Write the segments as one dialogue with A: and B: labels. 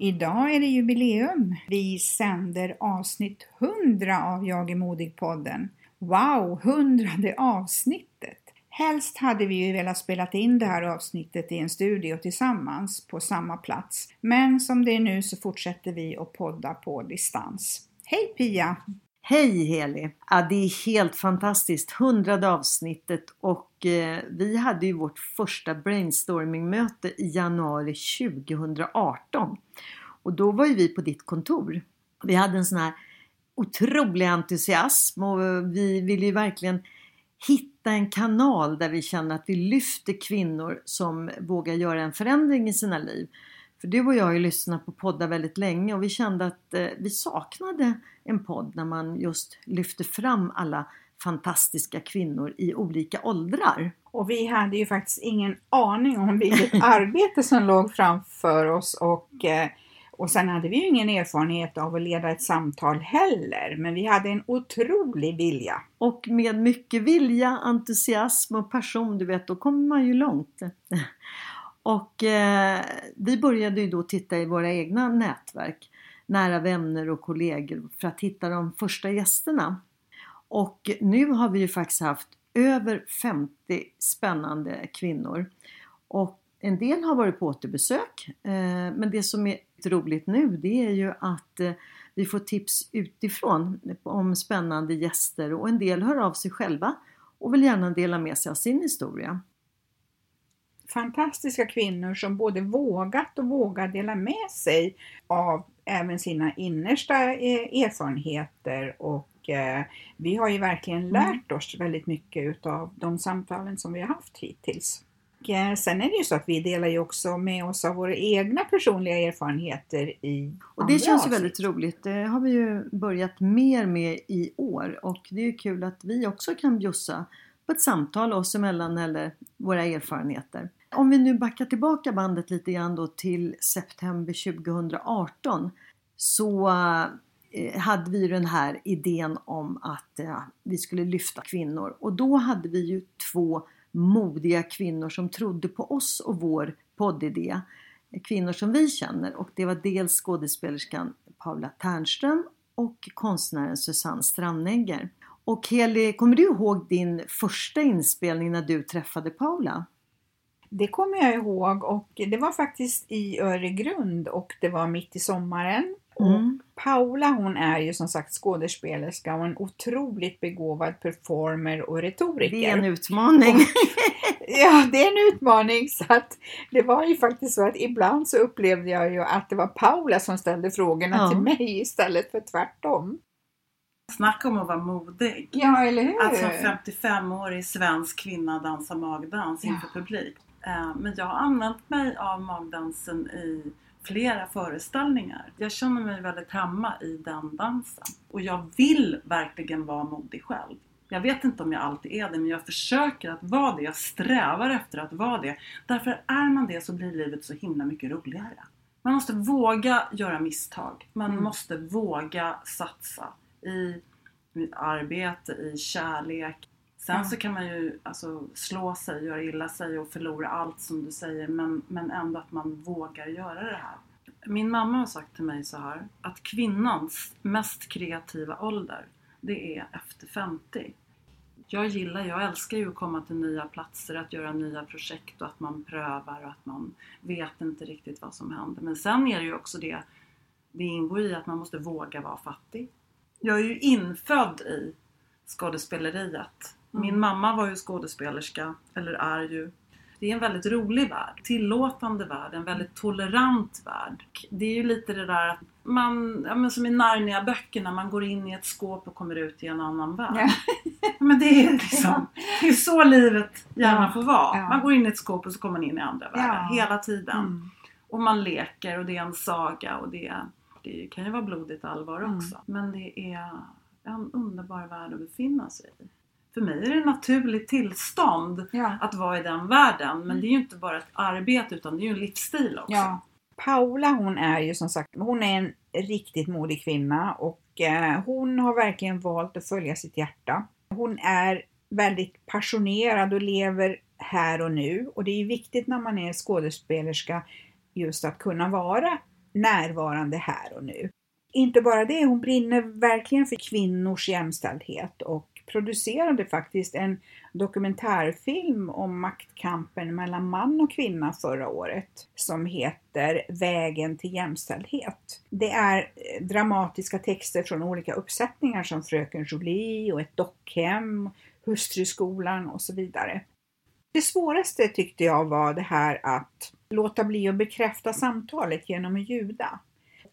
A: Idag är det jubileum. Vi sänder avsnitt 100 av Jag är modig-podden. Wow, hundrade avsnittet! Helst hade vi ju velat spela in det här avsnittet i en studio tillsammans på samma plats. Men som det är nu så fortsätter vi att podda på distans. Hej Pia!
B: Hej Heli! Ja, det är helt fantastiskt. Hundrade avsnittet och eh, vi hade ju vårt första brainstormingmöte i januari 2018. Och då var ju vi på ditt kontor. Vi hade en sån här otrolig entusiasm och eh, vi ville ju verkligen hitta en kanal där vi känner att vi lyfter kvinnor som vågar göra en förändring i sina liv. För du och jag har ju lyssnat på poddar väldigt länge och vi kände att eh, vi saknade en podd när man just lyfter fram alla fantastiska kvinnor i olika åldrar.
A: Och vi hade ju faktiskt ingen aning om vilket arbete som låg framför oss och, eh, och sen hade vi ju ingen erfarenhet av att leda ett samtal heller. Men vi hade en otrolig vilja.
B: Och med mycket vilja, entusiasm och passion, du vet, då kommer man ju långt. Och eh, vi började ju då titta i våra egna nätverk, nära vänner och kollegor för att hitta de första gästerna. Och nu har vi ju faktiskt haft över 50 spännande kvinnor. Och en del har varit på återbesök. Eh, men det som är roligt nu det är ju att eh, vi får tips utifrån om spännande gäster och en del hör av sig själva och vill gärna dela med sig av sin historia
A: fantastiska kvinnor som både vågat och vågar dela med sig av även sina innersta eh, erfarenheter och eh, vi har ju verkligen
B: Mm.
A: lärt oss väldigt mycket utav de samtalen som vi har haft hittills. Eh, Sen är det ju så att vi delar ju också med oss av våra egna personliga erfarenheter i
B: Och det känns ju väldigt roligt. Det har vi ju börjat mer med i år och det är ju kul att vi också kan bjussa på ett samtal oss emellan eller våra erfarenheter. Om vi nu backar tillbaka bandet lite grann då till september 2018 så eh, hade vi den här idén om att eh, vi skulle lyfta kvinnor och då hade vi ju två modiga kvinnor som trodde på oss och vår poddidé. Kvinnor som vi känner och det var dels skådespelerskan Paula Ternström och konstnären Susanne Strandnegger. Och Heli, kommer du ihåg din första inspelning när du träffade Paula?
A: Det kommer jag ihåg och det var faktiskt i Öregrund och det var mitt i sommaren.
B: Mm.
A: Och Paula hon är ju som sagt skådespelerska och en otroligt begåvad performer och retoriker.
B: Det är en utmaning.
A: Ja, det är en utmaning. Så att det var ju faktiskt så att ibland så upplevde jag ju att det var Paula som ställde frågorna
B: Ja.
A: till mig istället för tvärtom.
C: Snacka om att vara modig.
A: Ja, eller hur?
C: Att som 55-årig svensk kvinna dansa magdans inför publik. Eh, Men jag har använt mig av magdansen i flera föreställningar. Jag känner mig väldigt hemma i den dansen. Och jag vill verkligen vara modig själv. Jag vet inte om jag alltid är det, men jag försöker att vara det. Jag strävar efter att vara det. Därför är man det så blir livet så himla mycket roligare. Man måste våga göra misstag. Man
A: Mm.
C: måste våga satsa i i arbete, i kärlek. Sen så kan man ju alltså, slå sig, göra illa sig och förlora allt som du säger men, men ändå att man vågar göra det här. Min mamma har sagt till mig så här att kvinnans mest kreativa ålder det är efter 50. Jag gillar, jag älskar ju att komma till nya platser, att göra nya projekt och att man prövar och att man vet inte riktigt vad som händer. Men sen är det ju också det, det ingår i att man måste våga vara fattig. Jag är ju infödd i skådespeleriet. Min
B: Mm.
C: mamma var ju skådespelerska, eller är ju. Det är en väldigt rolig värld, tillåtande värld, en väldigt tolerant värld. Det är ju lite det där att man, ja men som i Narnia-böckerna, man går in i ett skåp och kommer ut i en annan värld.
A: Ja.
C: Men det är liksom, det är så livet gärna
A: Ja,
C: får vara. Man går in i ett skåp och så kommer man in i andra världar hela tiden.
A: Mm.
C: Och man leker och det är en saga och det, det kan ju vara blodigt allvar
A: Mm.
C: också. Men det är en underbar värld att befinna sig i. För mig är det ett naturligt tillstånd
A: Ja.
C: att vara i den världen. Men det är ju inte bara ett arbete utan det är ju en livsstil också.
A: Ja. Paula hon är ju som sagt, hon är en riktigt modig kvinna och eh, hon har verkligen valt att följa sitt hjärta. Hon är väldigt passionerad och lever här och nu och det är viktigt när man är skådespelerska just att kunna vara närvarande här och nu. Inte bara det, hon brinner verkligen för kvinnors jämställdhet och producerade faktiskt en dokumentärfilm om maktkampen mellan man och kvinna förra året som heter Vägen till jämställdhet. Det är eh, dramatiska texter från olika uppsättningar som Fröken Julie och ett dockhem, Hustruskolan och så vidare. Det svåraste tyckte jag var det här att låta bli att bekräfta samtalet genom att ljuda.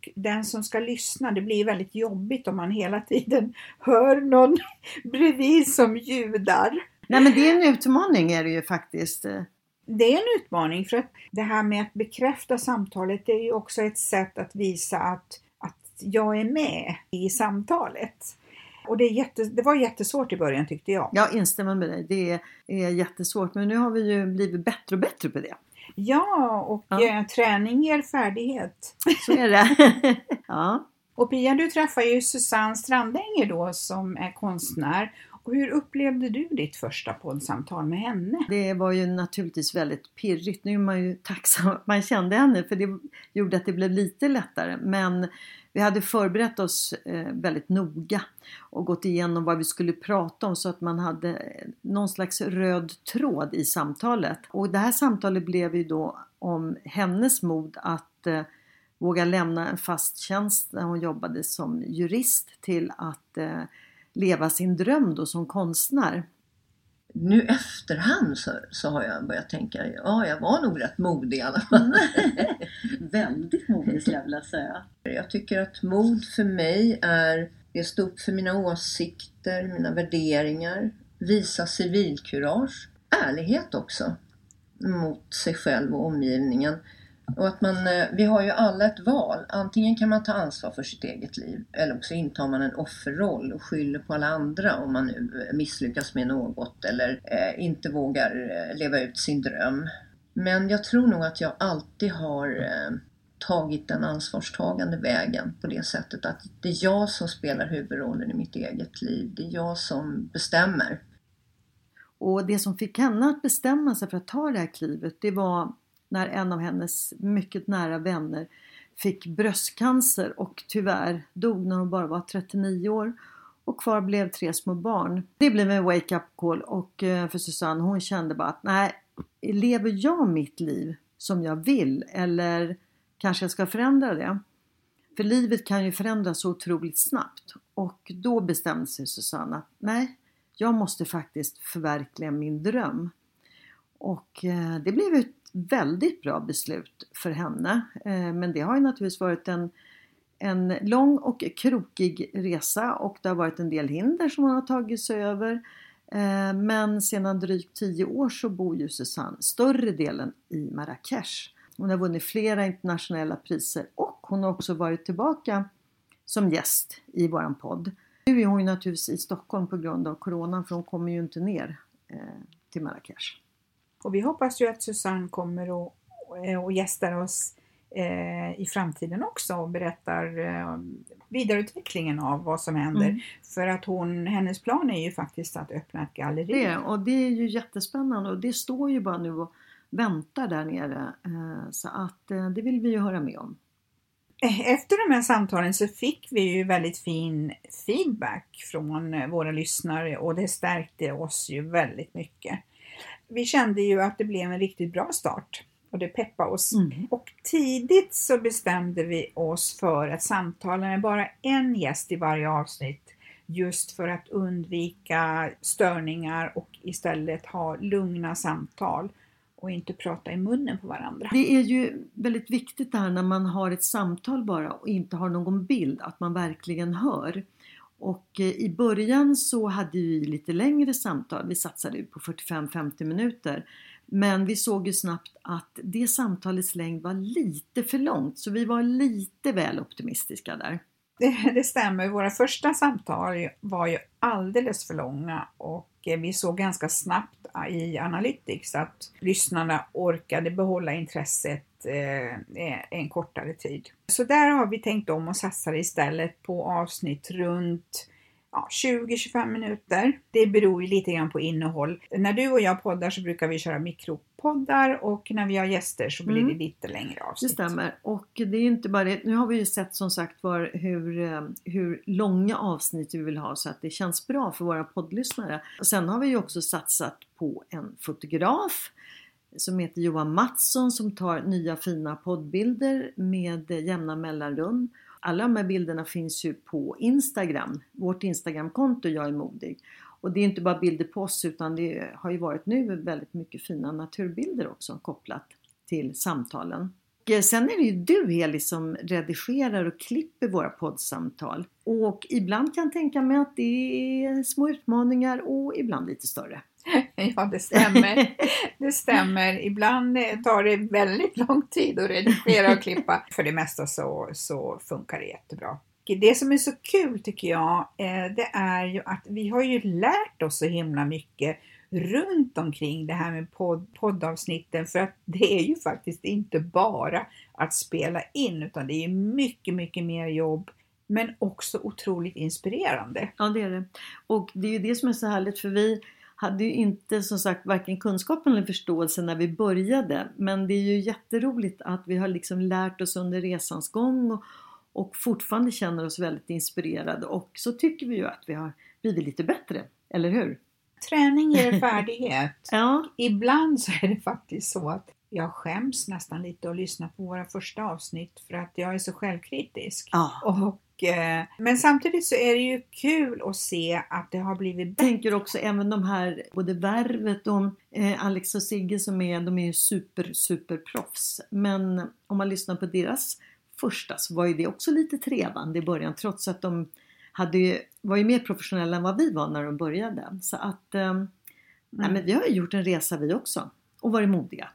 A: Och Den som ska lyssna, det blir väldigt jobbigt om man hela tiden hör någon bredvid som ljudar.
B: Nej men det är en utmaning är det ju faktiskt.
A: Det är en utmaning för att det här med att bekräfta samtalet det är ju också ett sätt att visa att, att jag är med i samtalet. Och det, jätte, det var jättesvårt i början tyckte jag.
B: Jag instämmer med dig, det är, är jättesvårt men nu har vi ju blivit bättre och bättre på det.
A: Ja, och
B: Ja.
A: Eh, träning ger färdighet.
B: Så är det. ja.
A: Och Pia, du träffar ju Susanne Strandänger då som är konstnär. Och hur upplevde du ditt första poddsamtal med henne?
B: Det var ju naturligtvis väldigt pirrigt. Nu är man ju tacksam att man kände henne för det gjorde att det blev lite lättare. Men vi hade förberett oss eh, väldigt noga och gått igenom vad vi skulle prata om så att man hade någon slags röd tråd i samtalet. Och det här samtalet blev ju då om hennes mod att eh, våga lämna en fast tjänst när hon jobbade som jurist till att eh, leva sin dröm då som konstnär.
D: nu efterhand så, så har jag börjat tänka, ja jag var nog rätt modig i alla fall.
E: Väldigt modig skulle jag vilja säga.
D: Jag tycker att mod för mig är att stå upp för mina åsikter, mina värderingar, visa civilkurage, ärlighet också mot sig själv och omgivningen. Och att man, eh, vi har ju alla ett val. Antingen kan man ta ansvar för sitt eget liv eller också intar man en offerroll och skyller på alla andra om man nu eh, misslyckas med något eller eh, inte vågar eh, leva ut sin dröm. Men jag tror nog att jag alltid har eh, tagit den ansvarstagande vägen på det sättet att det är jag som spelar huvudrollen i mitt eget liv. Det är jag som bestämmer.
B: Och det som fick henne att bestämma sig för att ta det här klivet det var när en av hennes mycket nära vänner fick bröstcancer och tyvärr dog när hon bara var 39 år. Och kvar blev tre små barn. Det blev en wake-up call och eh, för Susanne hon kände bara att nej, lever jag mitt liv som jag vill eller kanske jag ska förändra det? För livet kan ju förändras så otroligt snabbt. Och då bestämde sig Susanne att nej, jag måste faktiskt förverkliga min dröm. Och eh, det blev ett väldigt bra beslut för henne. Eh, men det har ju naturligtvis varit en, en lång och krokig resa och det har varit en del hinder som hon har tagit sig över. Eh, men sedan drygt tio år så bor ju Susanne större delen i Marrakesh. Hon har vunnit flera internationella priser och hon har också varit tillbaka som gäst i våran podd. Nu är hon ju naturligtvis i Stockholm på grund av Coronan för hon kommer ju inte ner eh, till Marrakesh.
A: Och vi hoppas ju att Susanne kommer och, och gästar oss eh, i framtiden också och berättar eh, vidareutvecklingen av vad som händer.
B: Mm.
A: För att hon, hennes plan är ju faktiskt att öppna ett galleri.
B: Det, och det är ju jättespännande och det står ju bara nu och väntar där nere. Eh, så att eh, det vill vi ju höra med om.
A: Efter de här samtalen så fick vi ju väldigt fin feedback från våra lyssnare och det stärkte oss ju väldigt mycket. Vi kände ju att det blev en riktigt bra start och det peppade oss.
B: Mm.
A: Och tidigt så bestämde vi oss för att samtala med bara en gäst i varje avsnitt just för att undvika störningar och istället ha lugna samtal och inte prata i munnen på varandra.
B: Det är ju väldigt viktigt det här när man har ett samtal bara och inte har någon bild, att man verkligen hör. Och eh, i början så hade vi lite längre samtal, vi satsade på 45-50 minuter. Men vi såg ju snabbt att det samtalets längd var lite för långt, så vi var lite väl optimistiska där.
A: Det, det stämmer, våra första samtal var ju alldeles för långa och eh, vi såg ganska snabbt i Analytics att lyssnarna orkade behålla intresset eh, en kortare tid. Så där har vi tänkt om och satsar istället på avsnitt runt ja, 20-25 minuter. Det beror ju lite grann på innehåll. När du och jag poddar så brukar vi köra mikropoddar och när vi har gäster så blir
B: Mm.
A: det lite längre
B: Det
A: avsnitt.
B: stämmer. Och det är inte bara det. Nu har vi ju sett som sagt var hur, eh, hur långa avsnitt vi vill ha så att det känns bra för våra poddlyssnare. Och sen har vi ju också satsat på en fotograf som heter Johan Mattsson som tar nya fina poddbilder med jämna mellanrum. Alla de här bilderna finns ju på Instagram, vårt Instagramkonto Jag är modig. Och det är inte bara bilder på oss utan det har ju varit nu väldigt mycket fina naturbilder också kopplat till samtalen. Och eh, sen är det ju du Heli som redigerar och klipper våra poddsamtal. Och ibland kan jag tänka mig att det är små utmaningar och ibland lite större.
A: Ja, det stämmer. Det stämmer. Ibland eh, tar det väldigt lång tid att redigera och klippa. För det mesta så, så funkar det jättebra. Det som är så kul tycker jag, eh, det är ju att vi har ju lärt oss så himla mycket runt omkring det här med podd, poddavsnitten för att det är ju faktiskt inte bara att spela in utan det är mycket, mycket mer jobb men också otroligt inspirerande.
B: Ja, det är det. Och det är ju det som är så härligt för vi hade ju inte som sagt varken kunskapen eller förståelse när vi började. Men det är ju jätteroligt att vi har liksom lärt oss under resans gång och, och fortfarande känner oss väldigt inspirerade. Och så tycker vi ju att vi har blivit lite bättre, eller hur?
A: Träning ger färdighet.
B: Ja,
A: Ibland så är det faktiskt så att jag skäms nästan lite att lyssna på våra första avsnitt för att jag är så självkritisk.
B: ja.
A: Och, eh, men samtidigt så är det ju kul att se att det har blivit
B: Jag
A: bättre.
B: tänker också även de här, både Värvet och eh, Alex och Sigge som är, de är ju super, super proffs. Men om man lyssnar på deras första så var ju det också lite trevande i början trots att de hade ju, var ju mer professionella än vad vi var när de började. Så att, eh, nej men vi har ju gjort en resa vi också och varit modiga.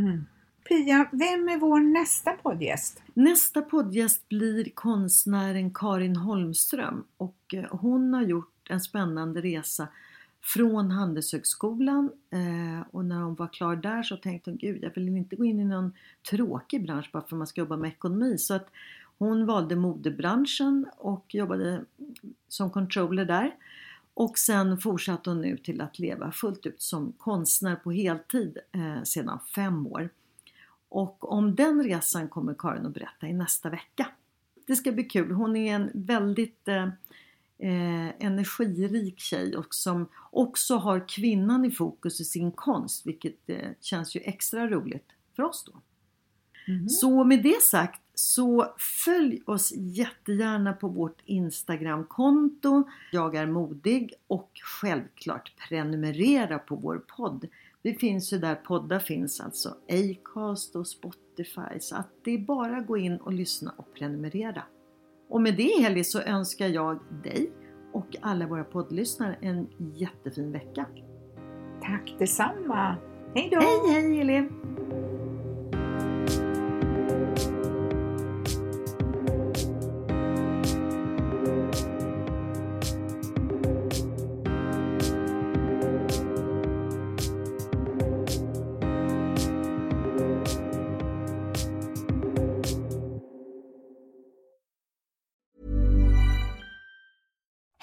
A: Mm. Pia, vem är vår nästa poddgäst?
B: Nästa poddgäst blir konstnären Karin Holmström och eh, hon har gjort en spännande resa från Handelshögskolan eh, och när hon var klar där så tänkte hon gud jag vill inte gå in i någon tråkig bransch bara för att man ska jobba med ekonomi så att hon valde modebranschen och jobbade som controller där och sen fortsatte hon nu till att leva fullt ut som konstnär på heltid eh, sedan fem år. Och om den resan kommer Karin att berätta i nästa vecka. Det ska bli kul. Hon är en väldigt eh, eh, energirik tjej och som också har kvinnan i fokus i sin konst vilket eh, känns ju extra roligt för oss då. Så med det sagt så följ oss jättegärna på vårt Instagramkonto Jag är modig och självklart prenumerera på vår podd. Vi finns ju där poddar finns alltså Acast och Spotify så att det är bara att gå in och lyssna och prenumerera. Och med det Heli så önskar jag dig och alla våra poddlyssnare en jättefin vecka.
A: Tack detsamma! Hej då!
B: Hej hej Heli!